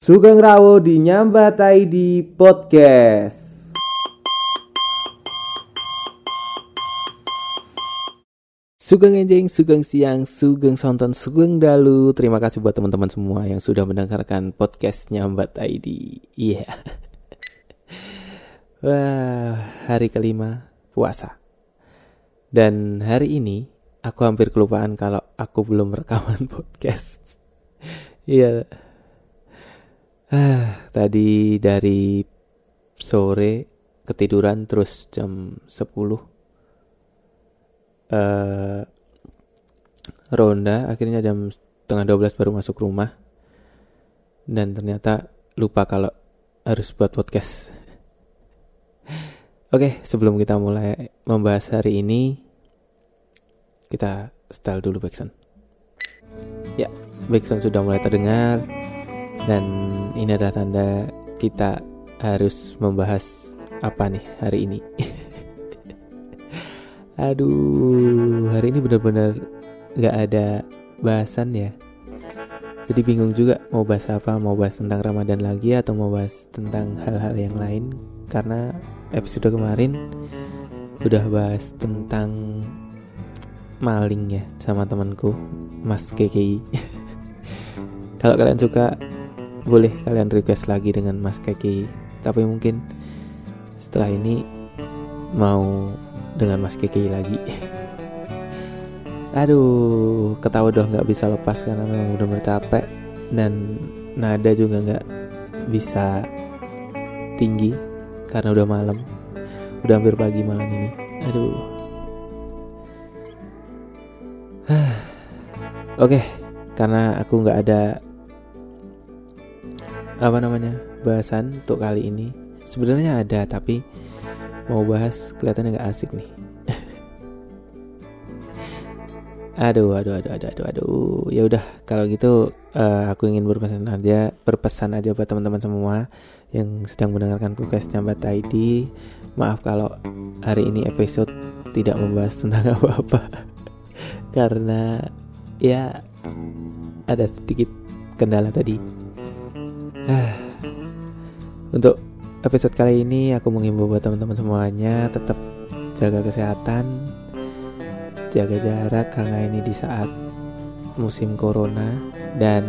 Sugeng Rawo di Nyambatai di podcast. Sugeng enjing, sugeng siang, sugeng sonton, sugeng dalu. Terima kasih buat teman-teman semua yang sudah mendengarkan podcast Nyambat ID. Iya. Yeah. Wah, hari kelima puasa. Dan hari ini aku hampir kelupaan kalau aku belum rekaman podcast. Iya. Ah, tadi dari sore ketiduran terus jam 10 uh, ronda akhirnya jam setengah 12 baru masuk rumah. Dan ternyata lupa kalau harus buat podcast. Oke, sebelum kita mulai membahas hari ini, kita style dulu backsound. Ya, backsound sudah mulai terdengar, dan ini adalah tanda kita harus membahas apa nih hari ini. Aduh, hari ini benar-benar nggak ada bahasan ya. Jadi bingung juga mau bahas apa, mau bahas tentang Ramadan lagi atau mau bahas tentang hal-hal yang lain. Karena episode kemarin udah bahas tentang maling ya sama temanku Mas KKI. Kalau kalian suka boleh kalian request lagi dengan Mas KKI. Tapi mungkin setelah ini mau dengan Mas Kiki lagi. Aduh ketawa doh nggak bisa lepas karena memang udah capek dan nada juga nggak bisa tinggi karena udah malam. Udah hampir pagi malam ini. Aduh. Oke okay, karena aku nggak ada apa namanya bahasan untuk kali ini sebenarnya ada tapi mau bahas kelihatannya nggak asik nih. aduh, aduh, aduh, aduh, aduh, aduh. Ya udah, kalau gitu uh, aku ingin berpesan aja, berpesan aja buat teman-teman semua yang sedang mendengarkan podcast Nyambat ID. Maaf kalau hari ini episode tidak membahas tentang apa-apa. Karena ya ada sedikit kendala tadi. Ah. Untuk episode kali ini aku menghimbau buat teman-teman semuanya tetap jaga kesehatan, jaga jarak karena ini di saat musim corona dan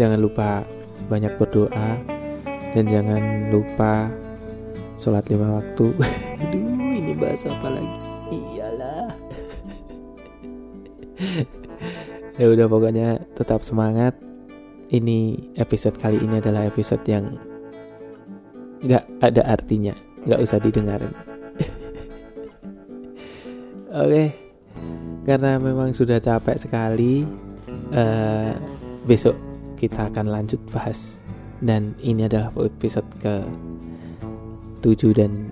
jangan lupa banyak berdoa dan jangan lupa sholat lima waktu. Aduh, ini bahasa apa lagi? Iyalah. ya udah pokoknya tetap semangat. Ini episode kali ini adalah episode yang nggak ada artinya nggak usah didengarin. Oke okay. karena memang sudah capek sekali uh, besok kita akan lanjut bahas. Dan ini adalah episode ke 7 dan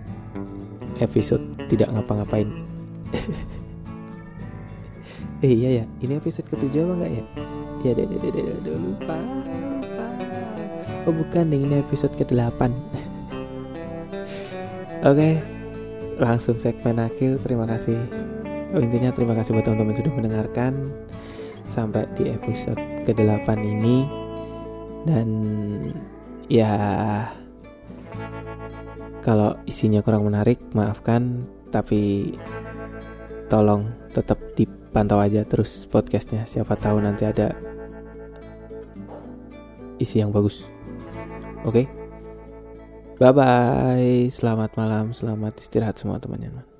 episode tidak ngapa-ngapain. Eh iya ya ini episode ke 7 apa enggak ya ya deh deh deh deh lupa lupa oh bukan ini episode ke 8 Oke, langsung segmen akhir. Terima kasih. Oh, intinya terima kasih buat teman-teman sudah mendengarkan sampai di episode ke-8 ini. Dan ya kalau isinya kurang menarik, maafkan, tapi tolong tetap dipantau aja terus podcastnya. Siapa tahu nanti ada isi yang bagus. Oke? Okay? Bye bye. Selamat malam, selamat istirahat semua teman-teman.